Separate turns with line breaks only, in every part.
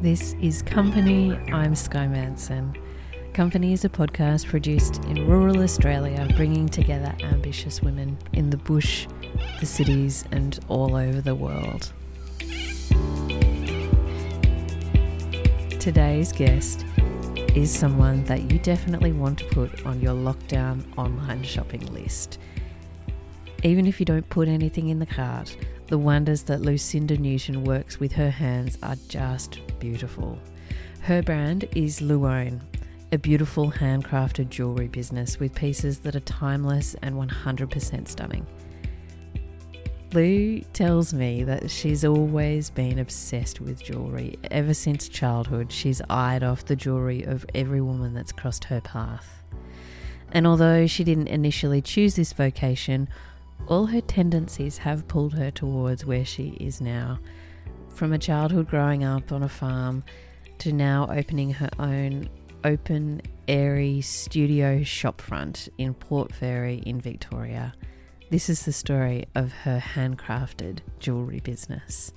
This is Company. I'm Sky Manson. Company is a podcast produced in rural Australia, bringing together ambitious women in the bush, the cities, and all over the world. Today's guest is someone that you definitely want to put on your lockdown online shopping list. Even if you don't put anything in the cart, the wonders that Lucinda Newton works with her hands are just beautiful. Her brand is Luone, a beautiful handcrafted jewellery business with pieces that are timeless and 100% stunning. Lou tells me that she's always been obsessed with jewellery. Ever since childhood, she's eyed off the jewellery of every woman that's crossed her path. And although she didn't initially choose this vocation, all her tendencies have pulled her towards where she is now. From a childhood growing up on a farm to now opening her own open, airy studio shopfront in Port Fairy in Victoria. This is the story of her handcrafted jewellery business.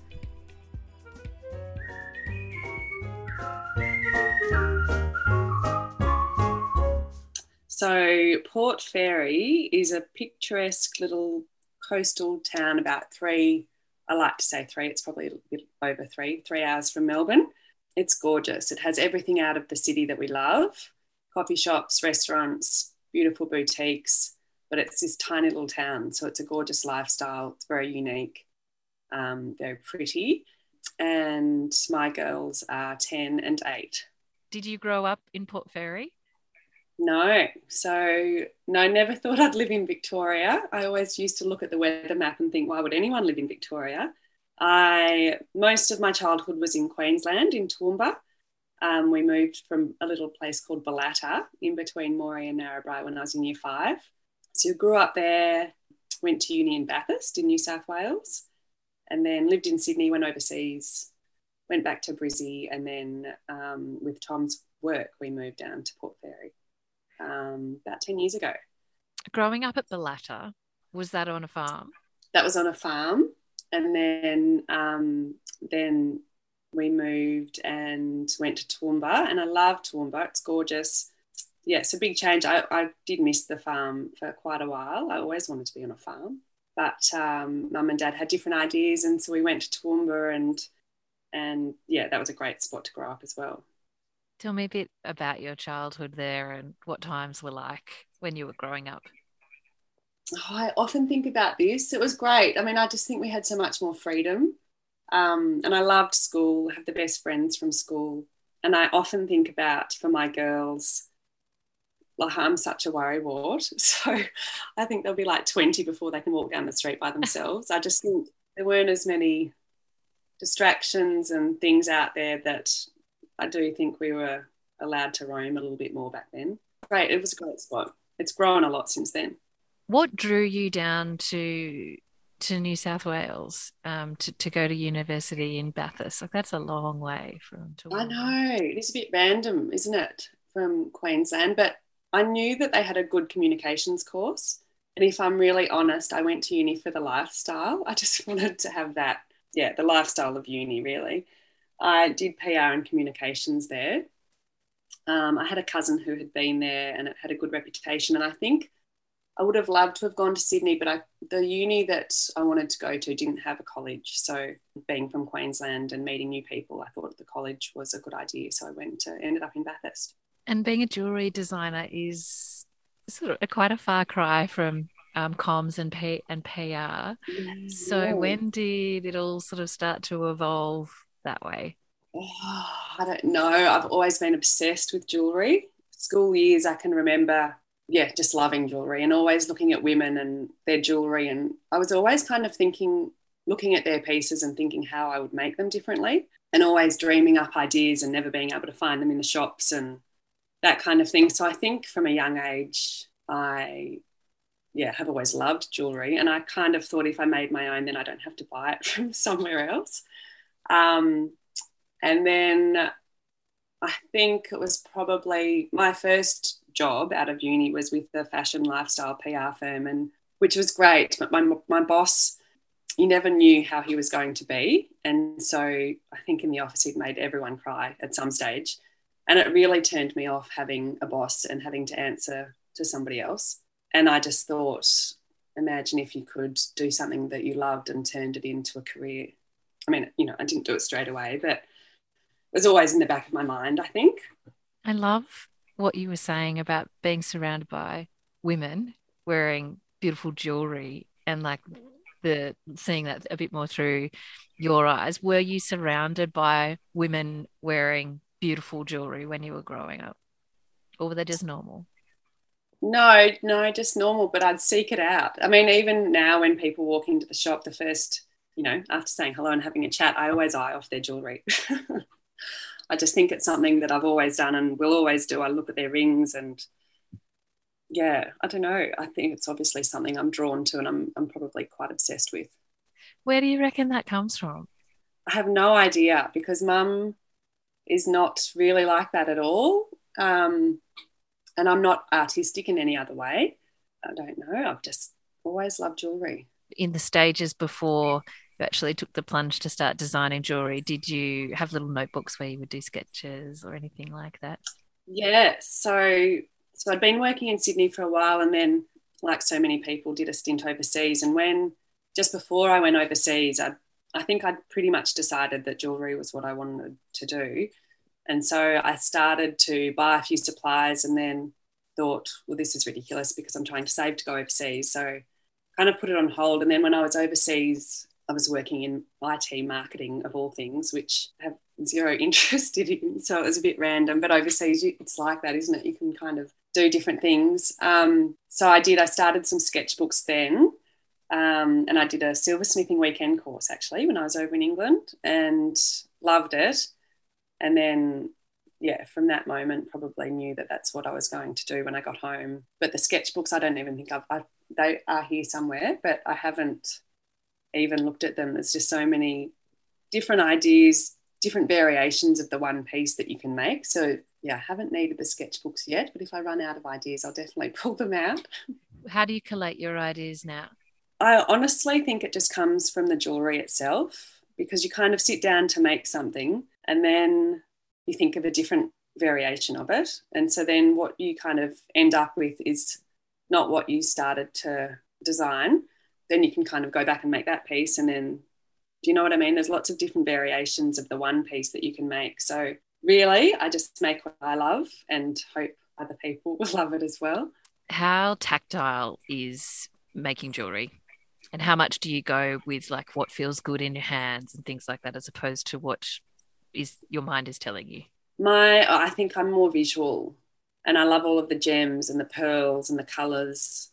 So, Port Fairy is a picturesque little coastal town about three, I like to say three, it's probably a bit over three, three hours from Melbourne. It's gorgeous. It has everything out of the city that we love coffee shops, restaurants, beautiful boutiques, but it's this tiny little town. So, it's a gorgeous lifestyle. It's very unique, um, very pretty. And my girls are 10 and 8.
Did you grow up in Port Fairy?
No. So, no, never thought I'd live in Victoria. I always used to look at the weather map and think, why would anyone live in Victoria? I most of my childhood was in Queensland, in Toowoomba. Um, we moved from a little place called Bellata in between Moree and Narrabri when I was in year five. So, grew up there, went to uni in Bathurst in New South Wales, and then lived in Sydney, went overseas, went back to Brizzy, and then um, with Tom's work, we moved down to Port Fairy um, about 10 years ago.
Growing up at Bellata, was that on a farm?
That was on a farm. And then, um, then we moved and went to Toowoomba, and I love Toowoomba. It's gorgeous. Yeah, it's a big change. I, I did miss the farm for quite a while. I always wanted to be on a farm, but um, mum and dad had different ideas, and so we went to Toowoomba, and and yeah, that was a great spot to grow up as well.
Tell me a bit about your childhood there and what times were like when you were growing up.
Oh, I often think about this. It was great. I mean, I just think we had so much more freedom. Um, and I loved school, I have the best friends from school. And I often think about for my girls, like I'm such a worrywart. So I think they'll be like 20 before they can walk down the street by themselves. I just think there weren't as many distractions and things out there that I do think we were allowed to roam a little bit more back then. Great, it was a great spot. It's grown a lot since then.
What drew you down to to New South Wales um, to, to go to university in Bathurst? Like that's a long way from.
To I know it is a bit random, isn't it, from Queensland? But I knew that they had a good communications course, and if I'm really honest, I went to uni for the lifestyle. I just wanted to have that, yeah, the lifestyle of uni, really. I did PR and communications there. Um, I had a cousin who had been there and it had a good reputation. And I think I would have loved to have gone to Sydney, but I, the uni that I wanted to go to didn't have a college. So, being from Queensland and meeting new people, I thought the college was a good idea. So, I went to ended up in Bathurst.
And being a jewelry designer is sort of a, quite a far cry from um, comms and P and PR. Yeah. So, when did it all sort of start to evolve that way?
Oh, I don't know. I've always been obsessed with jewelry. School years, I can remember, yeah, just loving jewelry and always looking at women and their jewelry. And I was always kind of thinking, looking at their pieces and thinking how I would make them differently and always dreaming up ideas and never being able to find them in the shops and that kind of thing. So I think from a young age, I yeah, have always loved jewelry. And I kind of thought if I made my own, then I don't have to buy it from somewhere else. Um, and then I think it was probably my first job out of uni was with the fashion lifestyle PR firm, and which was great. But my my boss you never knew how he was going to be. And so I think in the office, he'd made everyone cry at some stage. And it really turned me off having a boss and having to answer to somebody else. And I just thought, imagine if you could do something that you loved and turned it into a career. I mean, you know, I didn't do it straight away, but was always in the back of my mind, I think.
I love what you were saying about being surrounded by women wearing beautiful jewelry and like the seeing that a bit more through your eyes. Were you surrounded by women wearing beautiful jewelry when you were growing up? Or were they just normal?
No, no, just normal, but I'd seek it out. I mean, even now when people walk into the shop, the first, you know, after saying hello and having a chat, I always eye off their jewelry. I just think it's something that I've always done and will always do. I look at their rings and yeah, I don't know. I think it's obviously something I'm drawn to and I'm, I'm probably quite obsessed with.
Where do you reckon that comes from?
I have no idea because mum is not really like that at all. Um, and I'm not artistic in any other way. I don't know. I've just always loved jewelry.
In the stages before actually took the plunge to start designing jewelry, did you have little notebooks where you would do sketches or anything like that?
Yeah. So, so I'd been working in Sydney for a while, and then, like so many people, did a stint overseas. And when just before I went overseas, I I think I'd pretty much decided that jewelry was what I wanted to do. And so I started to buy a few supplies and then thought, well, this is ridiculous because I'm trying to save to go overseas. So kind of put it on hold. And then when I was overseas, I was working in IT marketing of all things, which I have zero interest in. So it was a bit random. But overseas, it's like that, isn't it? You can kind of do different things. Um, so I did, I started some sketchbooks then. Um, and I did a silversmithing weekend course actually when I was over in England and loved it and then yeah from that moment probably knew that that's what i was going to do when i got home but the sketchbooks i don't even think i've I, they are here somewhere but i haven't even looked at them there's just so many different ideas different variations of the one piece that you can make so yeah i haven't needed the sketchbooks yet but if i run out of ideas i'll definitely pull them out
how do you collate your ideas now
i honestly think it just comes from the jewelry itself because you kind of sit down to make something and then you think of a different variation of it. And so then what you kind of end up with is not what you started to design. Then you can kind of go back and make that piece. And then, do you know what I mean? There's lots of different variations of the one piece that you can make. So, really, I just make what I love and hope other people will love it as well.
How tactile is making jewelry? And how much do you go with like what feels good in your hands and things like that, as opposed to what is your mind is telling you?
My, I think I'm more visual, and I love all of the gems and the pearls and the colours,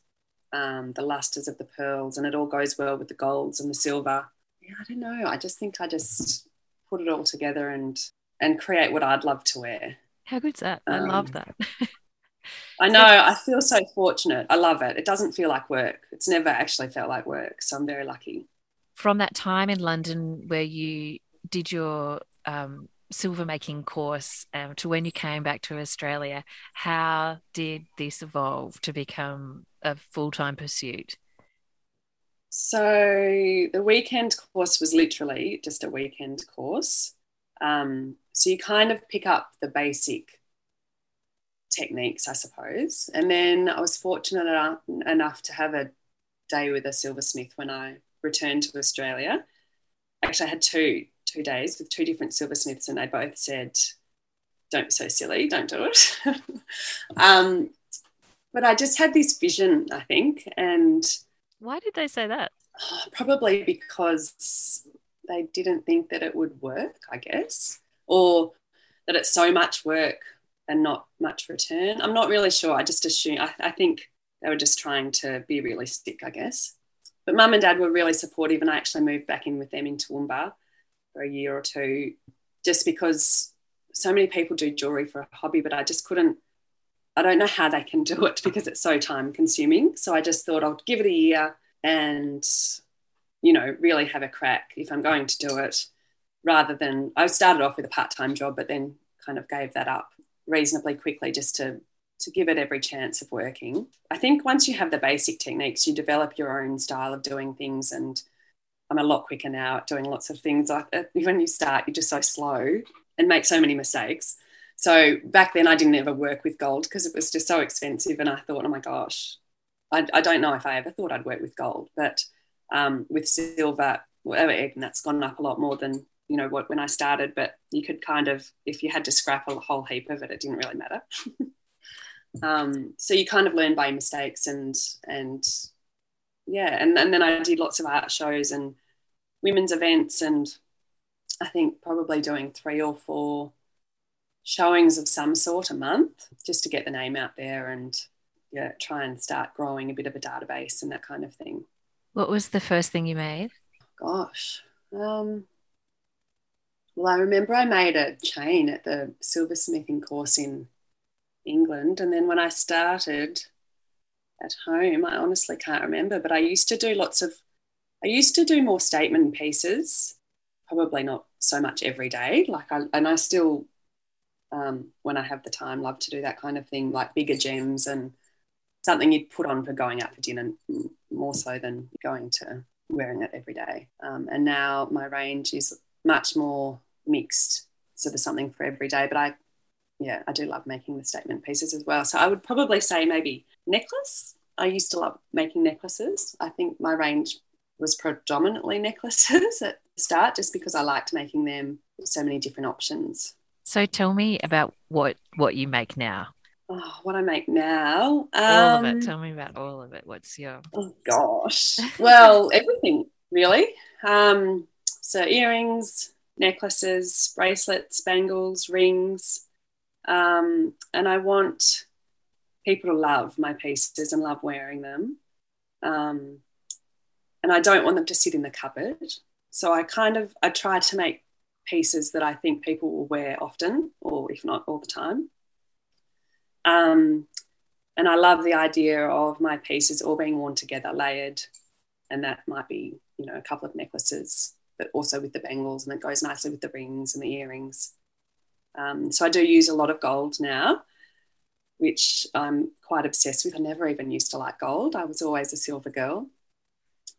um, the lusters of the pearls, and it all goes well with the golds and the silver. Yeah, I don't know. I just think I just put it all together and and create what I'd love to wear.
How good's that? I um, love that.
I know. I feel so fortunate. I love it. It doesn't feel like work. It's never actually felt like work. So I'm very lucky.
From that time in London where you did your um, silver making course um, to when you came back to Australia, how did this evolve to become a full time pursuit?
So the weekend course was literally just a weekend course. Um, so you kind of pick up the basic techniques, I suppose. And then I was fortunate enough, enough to have a day with a silversmith when I returned to Australia. Actually, I had two two days with two different silversmiths, and they both said, "Don't be so silly, don't do it." um, but I just had this vision, I think, and
why did they say that?
Probably because they didn't think that it would work, I guess, or that it's so much work and not much return. I'm not really sure. I just assume. I, I think they were just trying to be realistic, I guess. But mum and dad were really supportive, and I actually moved back in with them in Toowoomba for a year or two just because so many people do jewelry for a hobby, but I just couldn't. I don't know how they can do it because it's so time consuming. So I just thought I'll give it a year and, you know, really have a crack if I'm going to do it rather than I started off with a part time job, but then kind of gave that up reasonably quickly just to to give it every chance of working. I think once you have the basic techniques, you develop your own style of doing things and I'm a lot quicker now at doing lots of things. I, when you start, you're just so slow and make so many mistakes. So back then, I didn't ever work with gold because it was just so expensive. And I thought, oh my gosh, I, I don't know if I ever thought I'd work with gold, but um, with silver, whatever, and that's gone up a lot more than you know what when I started. But you could kind of, if you had to scrap a whole heap of it, it didn't really matter. um, so you kind of learn by mistakes and and yeah, and, and then I did lots of art shows and women's events, and I think probably doing three or four showings of some sort a month just to get the name out there and yeah, try and start growing a bit of a database and that kind of thing.
What was the first thing you made?
Gosh. Um, well, I remember I made a chain at the silversmithing course in England. And then when I started at home, I honestly can't remember, but I used to do lots of, I used to do more statement pieces, probably not so much every day. Like I, and I still, um, when I have the time, love to do that kind of thing, like bigger gems and something you'd put on for going out for dinner more so than going to wearing it every day. Um, and now my range is much more mixed, so there's something for every day. But I, yeah, I do love making the statement pieces as well. So I would probably say maybe necklace. I used to love making necklaces. I think my range was predominantly necklaces at the start, just because I liked making them so many different options.
So tell me about what what you make now
oh, what I make now.
Um, all of it. Um, Tell me about all of it. What's your?
Oh gosh. Well, everything really. Um, so earrings, necklaces, bracelets, bangles, rings, um, and I want people to love my pieces and love wearing them. Um, and I don't want them to sit in the cupboard. So I kind of I try to make pieces that I think people will wear often, or if not all the time. Um, and I love the idea of my pieces all being worn together, layered, and that might be, you know, a couple of necklaces, but also with the bangles, and it goes nicely with the rings and the earrings. Um, so I do use a lot of gold now, which I'm quite obsessed with. I never even used to like gold. I was always a silver girl.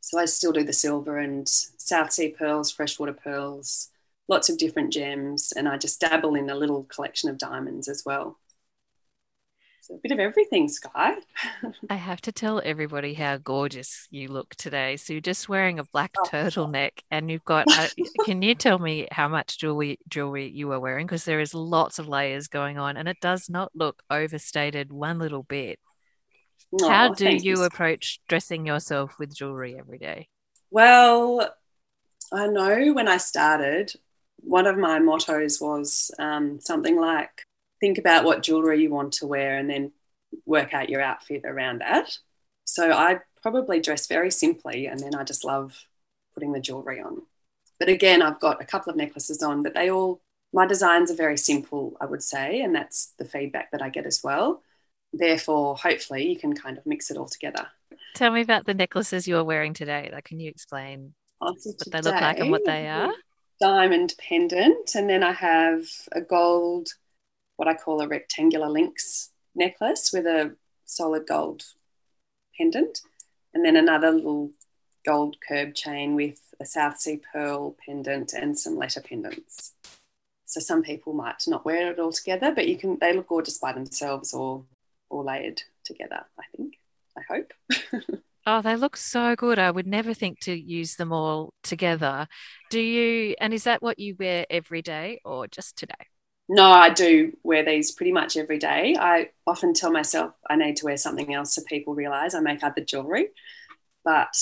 So I still do the silver and South Sea pearls, freshwater pearls, lots of different gems, and I just dabble in a little collection of diamonds as well a bit of everything, Sky.
I have to tell everybody how gorgeous you look today. So you're just wearing a black oh. turtleneck, and you've got. Uh, can you tell me how much jewelry jewelry you are wearing? Because there is lots of layers going on, and it does not look overstated one little bit. How do you, you approach dressing yourself with jewelry every day?
Well, I know when I started, one of my mottos was um, something like think about what jewelry you want to wear and then work out your outfit around that. So I probably dress very simply and then I just love putting the jewelry on. But again, I've got a couple of necklaces on, but they all, my designs are very simple, I would say, and that's the feedback that I get as well. Therefore, hopefully, you can kind of mix it all together.
Tell me about the necklaces you're wearing today. Like, can you explain oh, what they look like and what they are?
Diamond pendant, and then I have a gold what I call a rectangular links necklace with a solid gold pendant, and then another little gold curb chain with a South Sea pearl pendant and some letter pendants. So some people might not wear it all together, but you can they look gorgeous by themselves or or layered together, I think. I hope.
oh, they look so good. I would never think to use them all together. Do you and is that what you wear every day or just today?
No, I do wear these pretty much every day. I often tell myself I need to wear something else so people realize I make other jewelry. But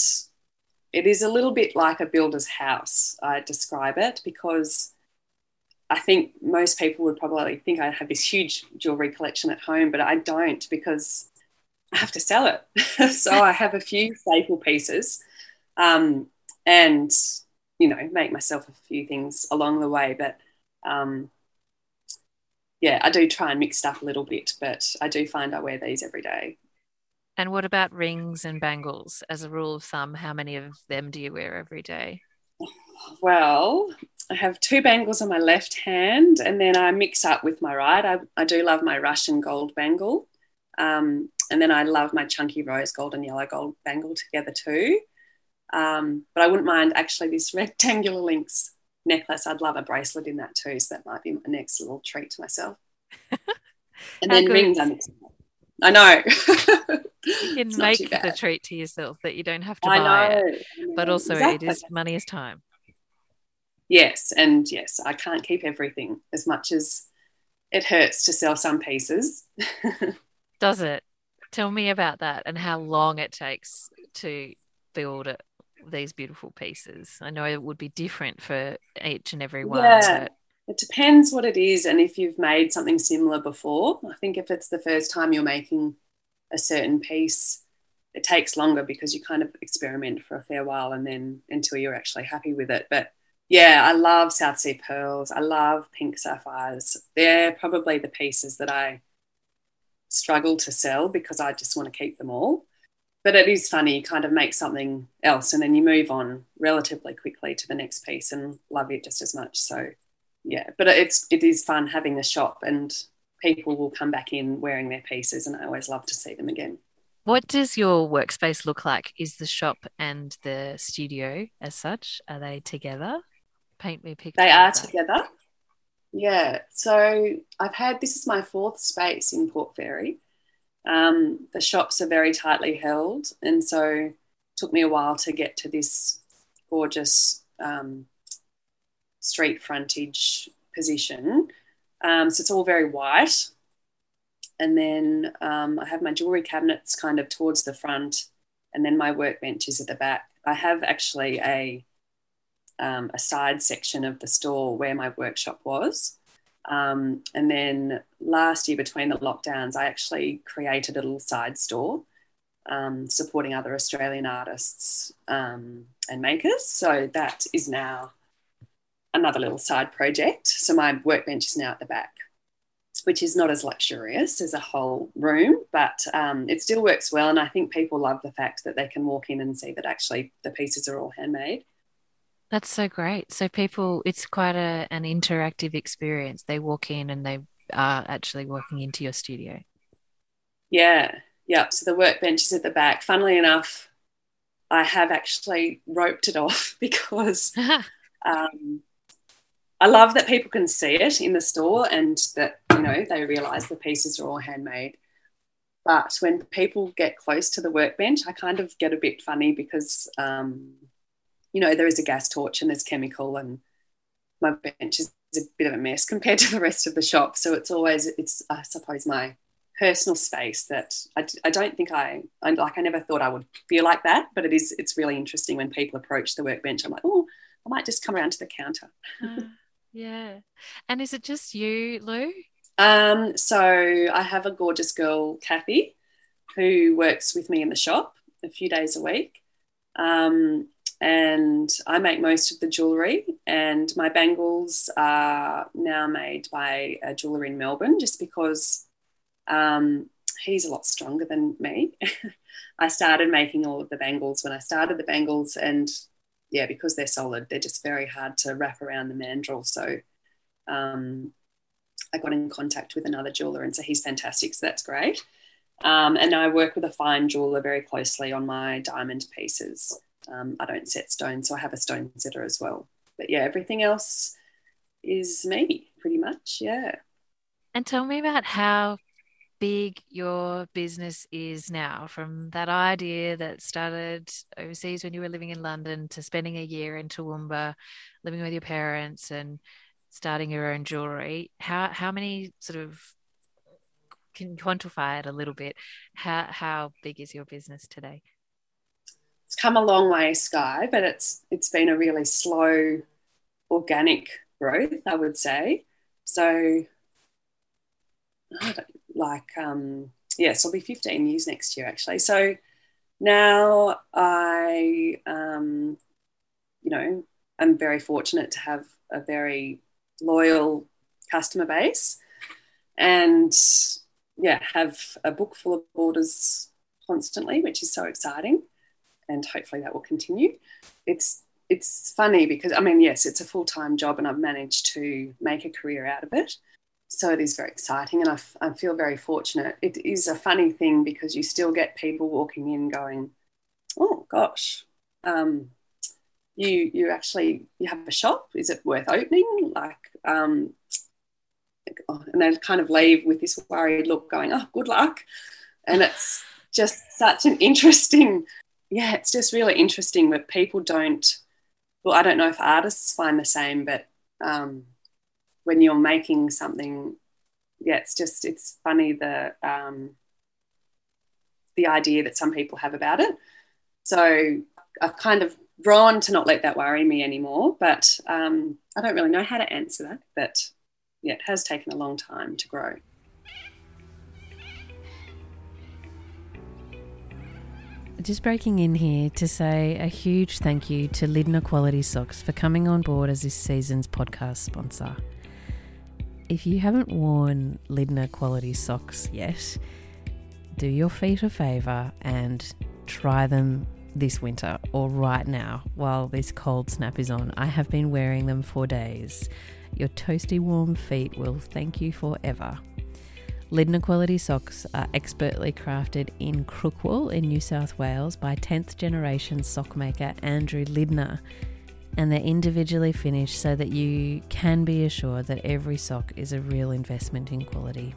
it is a little bit like a builder's house, I describe it, because I think most people would probably think I have this huge jewelry collection at home, but I don't because I have to sell it. so I have a few staple pieces um, and, you know, make myself a few things along the way. But um, yeah, I do try and mix stuff a little bit, but I do find I wear these every day.
And what about rings and bangles? As a rule of thumb, how many of them do you wear every day?
Well, I have two bangles on my left hand, and then I mix up with my right. I, I do love my Russian gold bangle. Um, and then I love my chunky rose gold and yellow gold bangle together too. Um, but I wouldn't mind actually this rectangular links necklace. I'd love a bracelet in that too. So that might be my next little treat to myself. and then rings. I know.
you can make the treat to yourself that you don't have to I buy know. it. But also, exactly. it is money is time.
Yes, and yes, I can't keep everything as much as it hurts to sell some pieces.
Does it? Tell me about that and how long it takes to build it, these beautiful pieces. I know it would be different for each and every one.
Yeah. But... It depends what it is and if you've made something similar before. I think if it's the first time you're making a certain piece, it takes longer because you kind of experiment for a fair while and then until you're actually happy with it. But yeah, I love South Sea pearls. I love pink sapphires. They're probably the pieces that I struggle to sell because I just want to keep them all. But it is funny, you kind of make something else and then you move on relatively quickly to the next piece and love it just as much. So yeah, but it's it is fun having a shop and people will come back in wearing their pieces and I always love to see them again.
What does your workspace look like? Is the shop and the studio as such? Are they together? Paint me a picture.
They are together. Yeah. So I've had this is my fourth space in Port Fairy. Um, the shops are very tightly held, and so took me a while to get to this gorgeous um, street frontage position. Um, so it's all very white. And then um, I have my jewelry cabinets kind of towards the front, and then my workbench is at the back. I have actually a um, a side section of the store where my workshop was. Um, and then last year, between the lockdowns, I actually created a little side store um, supporting other Australian artists um, and makers. So that is now another little side project. So my workbench is now at the back, which is not as luxurious as a whole room, but um, it still works well. And I think people love the fact that they can walk in and see that actually the pieces are all handmade.
That's so great. So people, it's quite a, an interactive experience. They walk in and they are actually walking into your studio.
Yeah, yeah. So the workbench is at the back. Funnily enough, I have actually roped it off because um, I love that people can see it in the store and that you know they realise the pieces are all handmade. But when people get close to the workbench, I kind of get a bit funny because um, you know, there is a gas torch and there's chemical and my bench is a bit of a mess compared to the rest of the shop. So it's always, it's, I suppose, my personal space that I, I don't think I, I, like, I never thought I would feel like that, but it is, it's really interesting when people approach the workbench. I'm like, oh, I might just come around to the counter.
uh, yeah. And is it just you, Lou?
Um, so I have a gorgeous girl, Kathy, who works with me in the shop a few days a week. Um, and I make most of the jewellery. And my bangles are now made by a jeweller in Melbourne, just because um, he's a lot stronger than me. I started making all of the bangles when I started the bangles, and yeah, because they're solid, they're just very hard to wrap around the mandrel. So um, I got in contact with another jeweler, and so he's fantastic. So that's great. Um, and I work with a fine jeweler very closely on my diamond pieces. Um, I don't set stones, so I have a stone setter as well. But yeah, everything else is me pretty much. Yeah.
And tell me about how big your business is now from that idea that started overseas when you were living in London to spending a year in Toowoomba, living with your parents and starting your own jewelry. How how many sort of can quantify it a little bit? How how big is your business today?
It's come a long way, Sky, but it's it's been a really slow, organic growth, I would say. So, like, um, yes, I'll be 15 years next year, actually. So now I, um, you know, I'm very fortunate to have a very loyal customer base and yeah, have a book full of orders constantly, which is so exciting and hopefully that will continue. It's it's funny because I mean, yes, it's a full time job, and I've managed to make a career out of it. So it is very exciting, and I, f- I feel very fortunate. It is a funny thing because you still get people walking in going, "Oh gosh, um, you you actually you have a shop. Is it worth opening? Like, um, and they kind of leave with this worried look, going, "Oh, good luck," and it's just such an interesting. Yeah, it's just really interesting that people don't. Well, I don't know if artists find the same, but um, when you're making something, yeah, it's just it's funny the um, the idea that some people have about it. So I've kind of grown to not let that worry me anymore, but um, I don't really know how to answer that. But yeah, it has taken a long time to grow.
Just breaking in here to say a huge thank you to Lindner Quality Socks for coming on board as this season's podcast sponsor. If you haven't worn Lindner Quality Socks yet, do your feet a favour and try them this winter or right now while this cold snap is on. I have been wearing them for days. Your toasty warm feet will thank you forever. Lindner quality socks are expertly crafted in Crookwell in New South Wales by 10th generation sock maker Andrew Lindner. And they're individually finished so that you can be assured that every sock is a real investment in quality.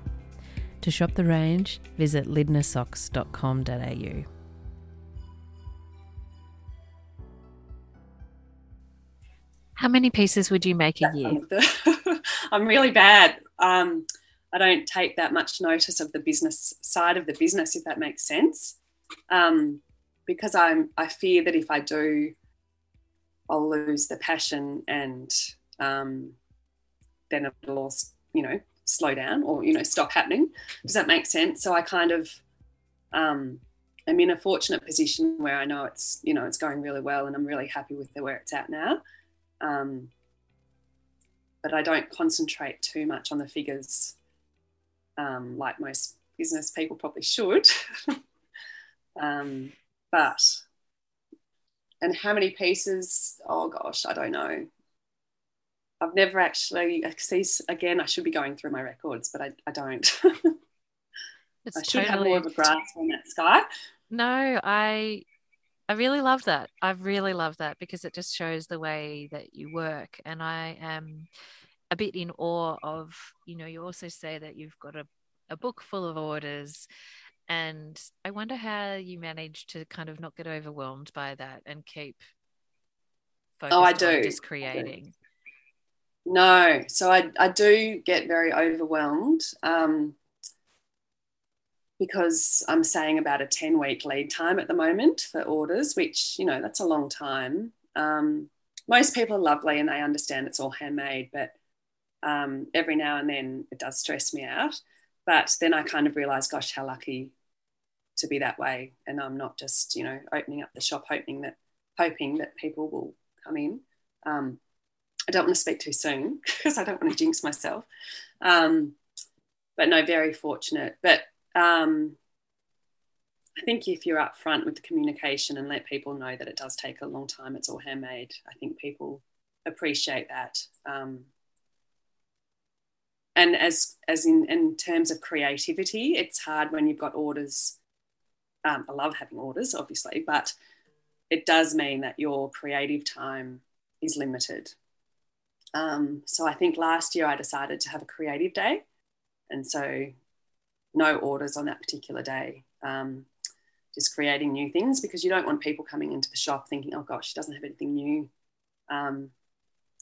To shop the range, visit lindnersocks.com.au.
How many pieces would you make a year?
I'm really bad. Um, I don't take that much notice of the business side of the business, if that makes sense, um, because I'm. I fear that if I do, I'll lose the passion, and um, then it'll all, you know, slow down or you know stop happening. Does that make sense? So I kind of um, am in a fortunate position where I know it's you know it's going really well, and I'm really happy with the, where it's at now. Um, but I don't concentrate too much on the figures um, like most business people probably should. um, but, and how many pieces? Oh gosh, I don't know. I've never actually, see, again, I should be going through my records, but I, I don't. I should totally... have more of a grasp on that, Sky.
No, I I really love that. I really love that because it just shows the way that you work. And I am a bit in awe of, you know, you also say that you've got a, a book full of orders. And I wonder how you manage to kind of not get overwhelmed by that and keep
oh, I do.
just creating.
Do. No, so I, I do get very overwhelmed. Um, because I'm saying about a 10 week lead time at the moment for orders, which, you know, that's a long time. Um, most people are lovely and they understand it's all handmade, but um, every now and then it does stress me out. But then I kind of realize, gosh, how lucky to be that way. And I'm not just, you know, opening up the shop hoping that hoping that people will come in. Um, I don't want to speak too soon because I don't want to jinx myself. Um, but no, very fortunate. But um, I think if you're upfront with the communication and let people know that it does take a long time, it's all handmade. I think people appreciate that. Um, and as as in in terms of creativity, it's hard when you've got orders. Um, I love having orders, obviously, but it does mean that your creative time is limited. Um, so I think last year I decided to have a creative day, and so no orders on that particular day. Um, just creating new things because you don't want people coming into the shop thinking, oh gosh, she doesn't have anything new. Um,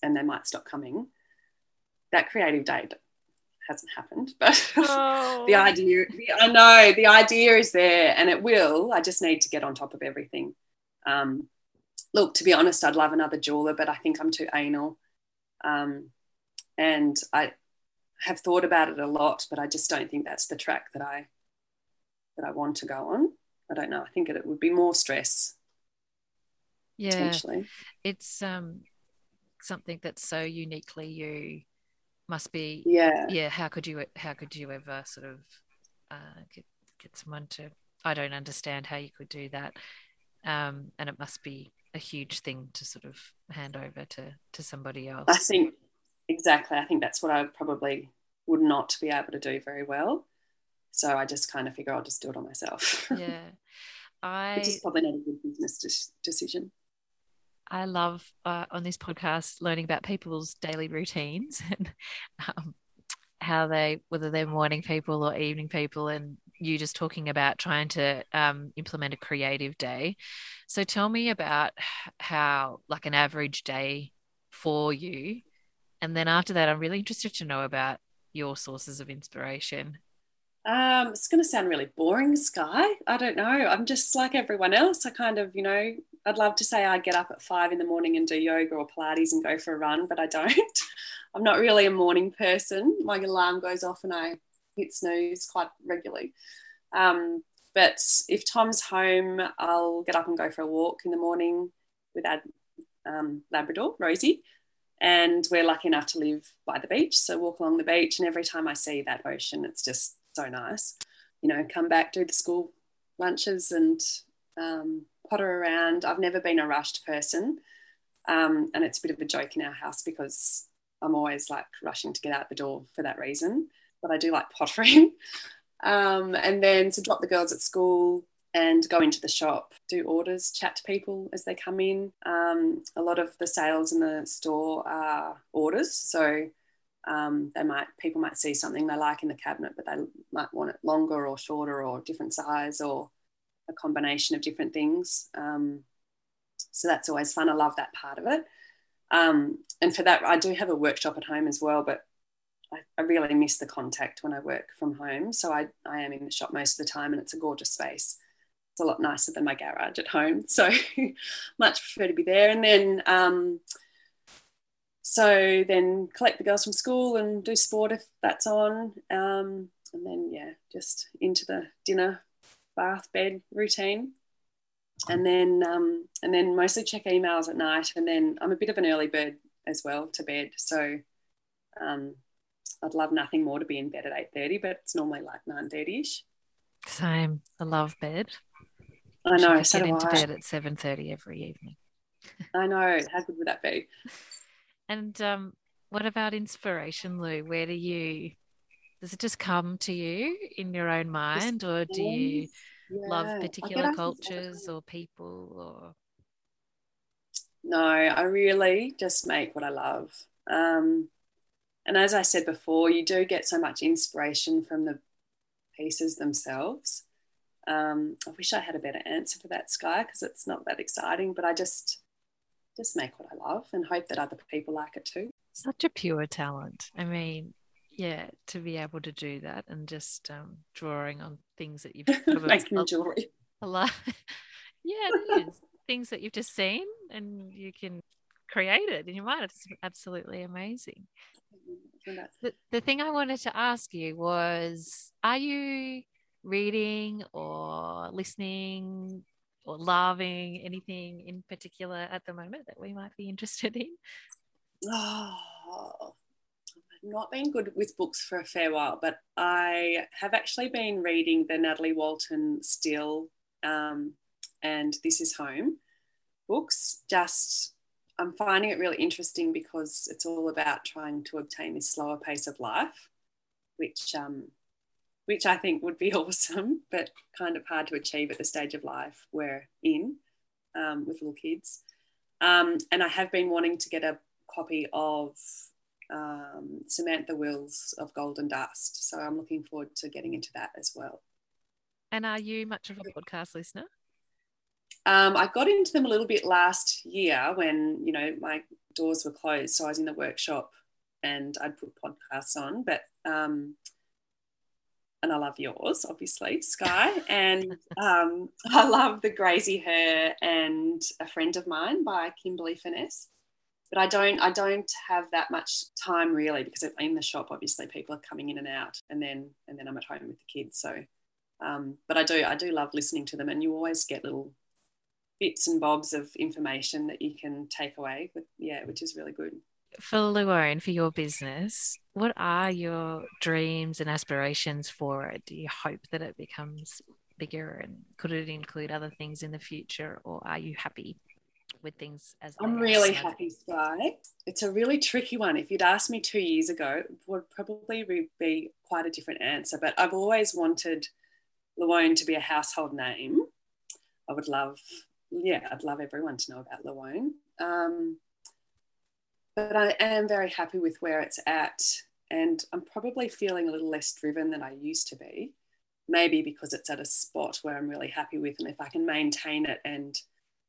and they might stop coming. That creative day hasn't happened, but oh. the idea, I know the idea is there and it will. I just need to get on top of everything. Um, look, to be honest, I'd love another jeweler, but I think I'm too anal. Um, and I, have thought about it a lot, but I just don't think that's the track that I that I want to go on. I don't know. I think it would be more stress.
Yeah, it's um something that's so uniquely you. Must be
yeah
yeah. How could you how could you ever sort of uh, get get someone to? I don't understand how you could do that. Um, and it must be a huge thing to sort of hand over to to somebody else.
I think exactly. I think that's what I probably would not be able to do very well. So I just kind of figure I'll just do it on myself.
Yeah. I
Which is probably not a good business de- decision.
I love uh, on this podcast learning about people's daily routines and um, how they, whether they're morning people or evening people, and you just talking about trying to um, implement a creative day. So tell me about how, like, an average day for you. And then after that, I'm really interested to know about your sources of inspiration
um, it's going to sound really boring, Sky. I don't know. I'm just like everyone else. I kind of, you know, I'd love to say I get up at five in the morning and do yoga or Pilates and go for a run, but I don't. I'm not really a morning person. My alarm goes off and I hit snooze quite regularly. Um, but if Tom's home, I'll get up and go for a walk in the morning with our um, Labrador, Rosie. And we're lucky enough to live by the beach. So walk along the beach. And every time I see that ocean, it's just so nice. You know, come back, do the school lunches and um, potter around. I've never been a rushed person. Um, and it's a bit of a joke in our house because I'm always like rushing to get out the door for that reason. But I do like pottering. um, and then to drop the girls at school and go into the shop, do orders, chat to people as they come in. Um, a lot of the sales in the store are orders. So um, they might people might see something they like in the cabinet, but they might want it longer or shorter or different size or a combination of different things. Um, so that's always fun. I love that part of it. Um, and for that, I do have a workshop at home as well, but I, I, really miss the contact when I work from home. So I, I am in the shop most of the time, and it's a gorgeous space. It's a lot nicer than my garage at home. So much prefer to be there. And then um, so then collect the girls from school and do sport if that's on. Um, and then yeah just into the dinner bath bed routine. And then um, and then mostly check emails at night. And then i'm a bit of an early bird as well to bed. So um, i'd love nothing more to be in bed at 8.30 but it's normally like 9.30ish
same. I love bed.
I know I
so get into I. bed at 7.30 every evening.
I know. How good would that be
and um, what about inspiration, Lou? Where do you does it just come to you in your own mind, or do you yeah. love particular cultures or people or?
No, I really just make what I love. Um, and as I said before, you do get so much inspiration from the pieces themselves. Um, I wish I had a better answer for that, Sky, because it's not that exciting. But I just, just make what I love and hope that other people like it too.
Such a pure talent. I mean, yeah, to be able to do that and just um, drawing on things that you've
making jewelry.
A lot. yeah, it is. things that you've just seen and you can create it in your mind. It's absolutely amazing. The, the thing I wanted to ask you was are you reading or listening or loving anything in particular at the moment that we might be interested in?
Oh, I've not been good with books for a fair while, but I have actually been reading the Natalie Walton Still um, and This Is Home books. Just, I'm finding it really interesting because it's all about trying to obtain this slower pace of life, which um, which I think would be awesome, but kind of hard to achieve at the stage of life we're in um, with little kids. Um, and I have been wanting to get a copy of um, Samantha Wills of Golden Dust. So I'm looking forward to getting into that as well.
And are you much of a podcast listener?
Um, I got into them a little bit last year when, you know, my doors were closed. So I was in the workshop and I'd put podcasts on. But um, and I love yours, obviously, Sky. And um, I love the Grazie Her and a friend of mine by Kimberly Finesse. But I don't, I don't have that much time really because in the shop, obviously, people are coming in and out, and then and then I'm at home with the kids. So, um, but I do, I do love listening to them, and you always get little bits and bobs of information that you can take away. But yeah, which is really good
for Luone, for your business, what are your dreams and aspirations for it? Do you hope that it becomes bigger and could it include other things in the future or are you happy with things as
I'm really happy, Sky. It's a really tricky one. If you'd asked me two years ago, it would probably be quite a different answer. But I've always wanted Luone to be a household name. I would love, yeah, I'd love everyone to know about Luone. Um, but I am very happy with where it's at. And I'm probably feeling a little less driven than I used to be. Maybe because it's at a spot where I'm really happy with. And if I can maintain it and,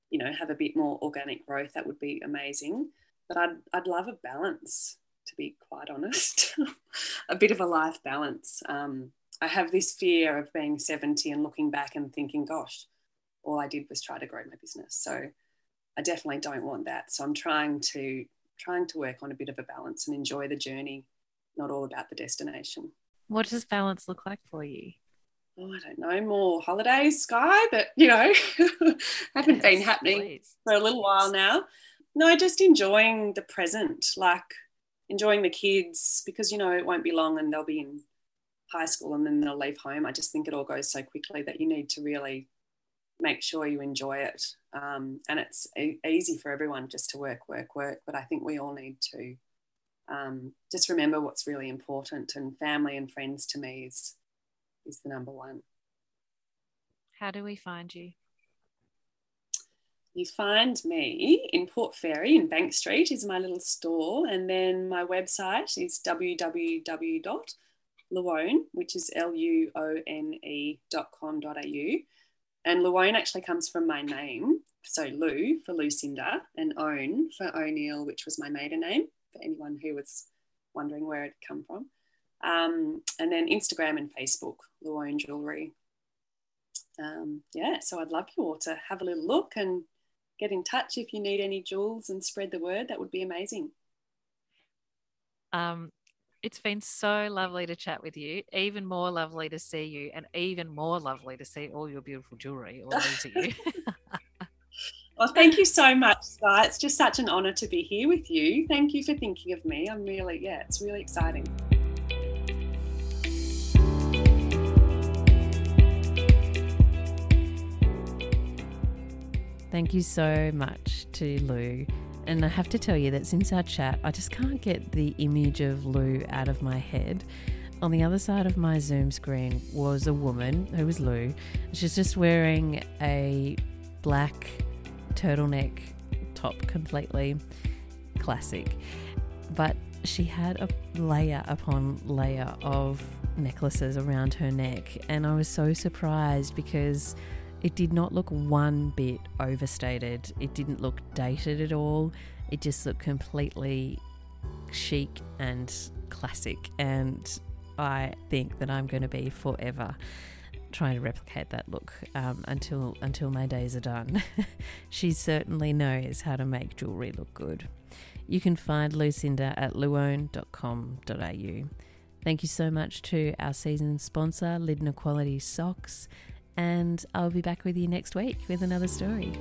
you know, have a bit more organic growth, that would be amazing. But I'd, I'd love a balance, to be quite honest, a bit of a life balance. Um, I have this fear of being 70 and looking back and thinking, gosh, all I did was try to grow my business. So I definitely don't want that. So I'm trying to trying to work on a bit of a balance and enjoy the journey, not all about the destination.
What does balance look like for you?
Oh, I don't know, more holidays, Sky, but you know, haven't yes, been happening please. for a little while now. No, just enjoying the present, like enjoying the kids because you know it won't be long and they'll be in high school and then they'll leave home. I just think it all goes so quickly that you need to really make sure you enjoy it. Um, and it's e- easy for everyone just to work, work, work. But I think we all need to um, just remember what's really important. And family and friends to me is is the number one.
How do we find you?
You find me in Port Fairy in Bank Street is my little store, and then my website is www.luone, which is l u o n e dot com dot au and Luone actually comes from my name. So Lou for Lucinda and Own for O'Neill, which was my maiden name for anyone who was wondering where it come from. Um, and then Instagram and Facebook, Luone Jewelry. Um, yeah, so I'd love you all to have a little look and get in touch if you need any jewels and spread the word. That would be amazing.
Um, it's been so lovely to chat with you. Even more lovely to see you, and even more lovely to see all your beautiful jewelry all over you.
well, thank you so much, Sky. It's just such an honour to be here with you. Thank you for thinking of me. I'm really, yeah, it's really exciting.
Thank you so much to Lou and I have to tell you that since our chat, I just can't get the image of Lou out of my head. On the other side of my Zoom screen was a woman who was Lou. She's just wearing a black turtleneck top, completely classic. But she had a layer upon layer of necklaces around her neck, and I was so surprised because it did not look one bit overstated. It didn't look dated at all. It just looked completely chic and classic. And I think that I'm going to be forever trying to replicate that look um, until until my days are done. she certainly knows how to make jewellery look good. You can find Lucinda at luone.com.au. Thank you so much to our season sponsor, Lindner Quality Socks and I'll be back with you next week with another story.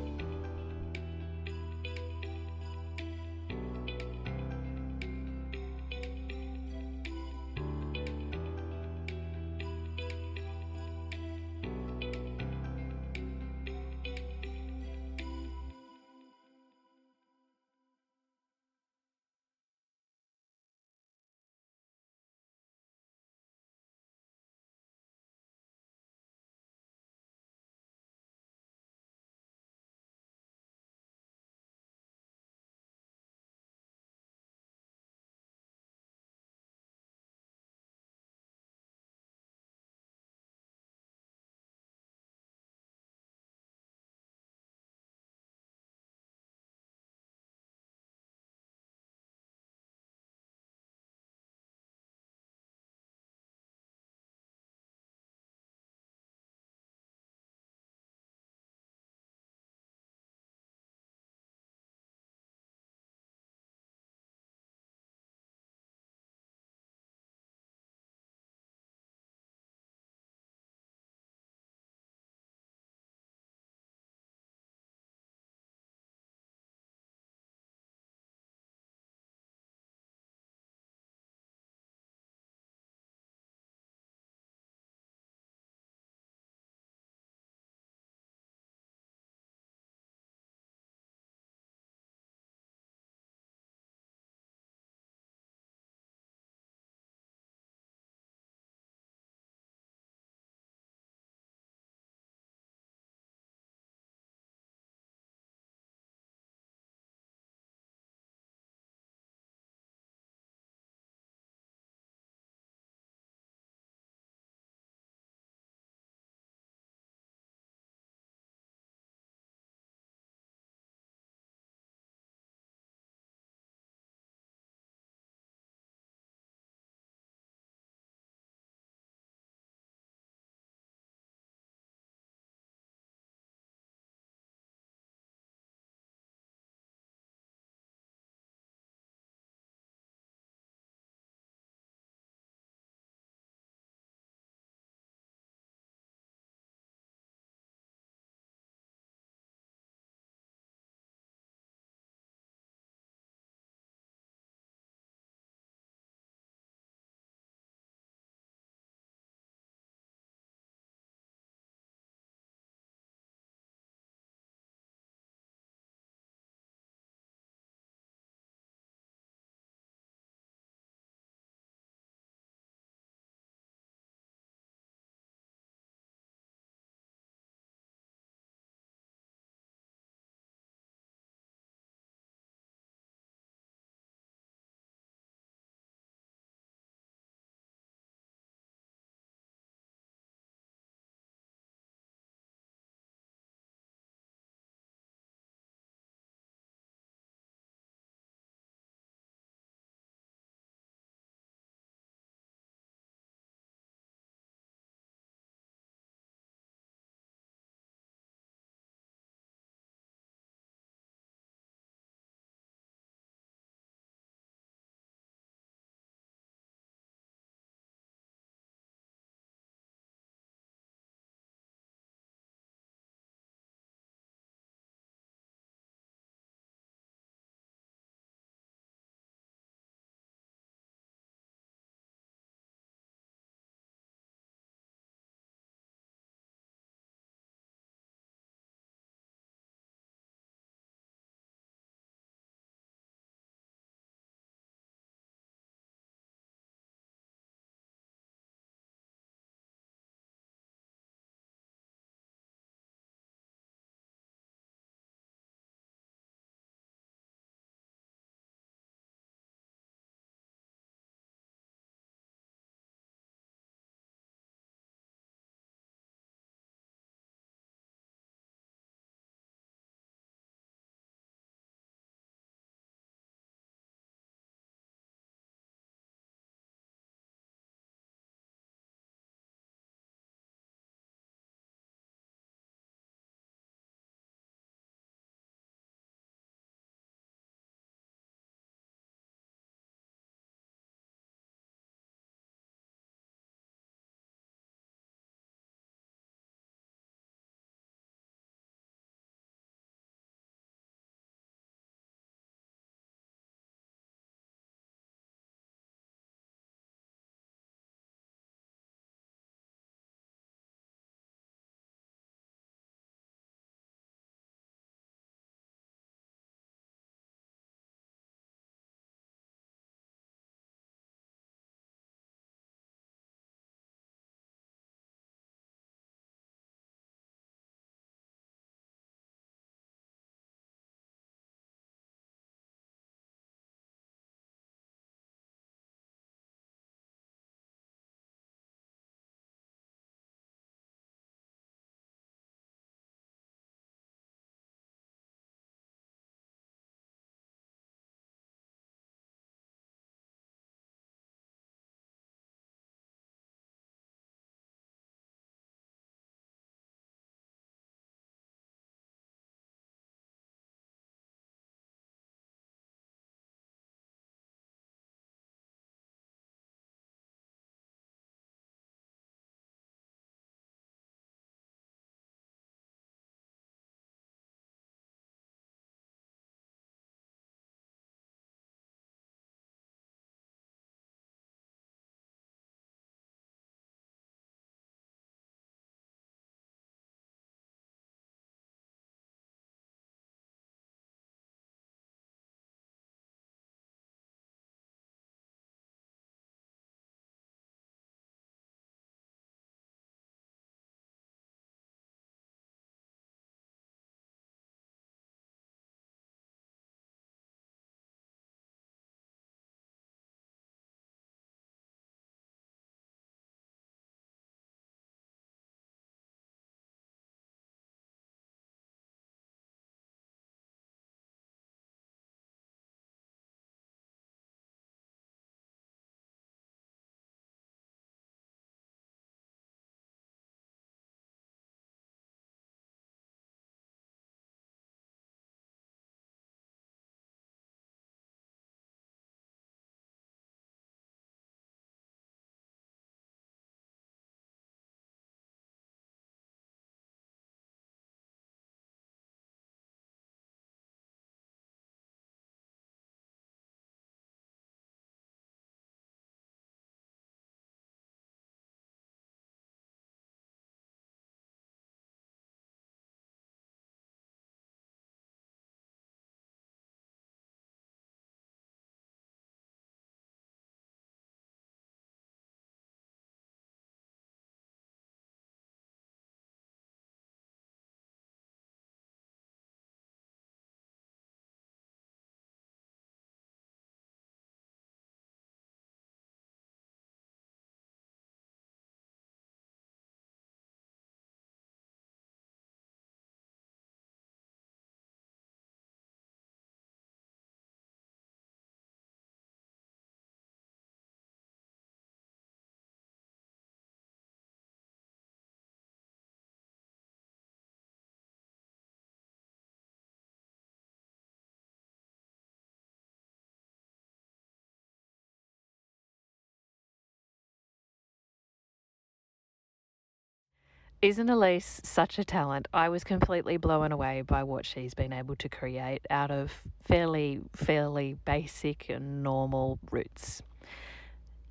Isn't Elise such a talent? I was completely blown away by what she's been able to create out of fairly, fairly basic and normal roots.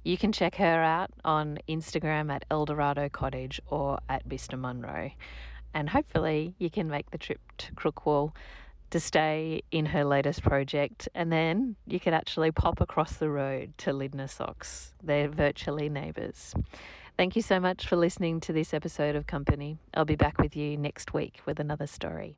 You can check her out on Instagram at Eldorado Cottage or at Bista Munro. And hopefully, you can make the trip to Crookwell to stay in her latest project, and then you could actually pop across the road to Lindner Socks. They're virtually neighbours. Thank you so much for listening to this episode of Company. I'll be back with you next week with another story.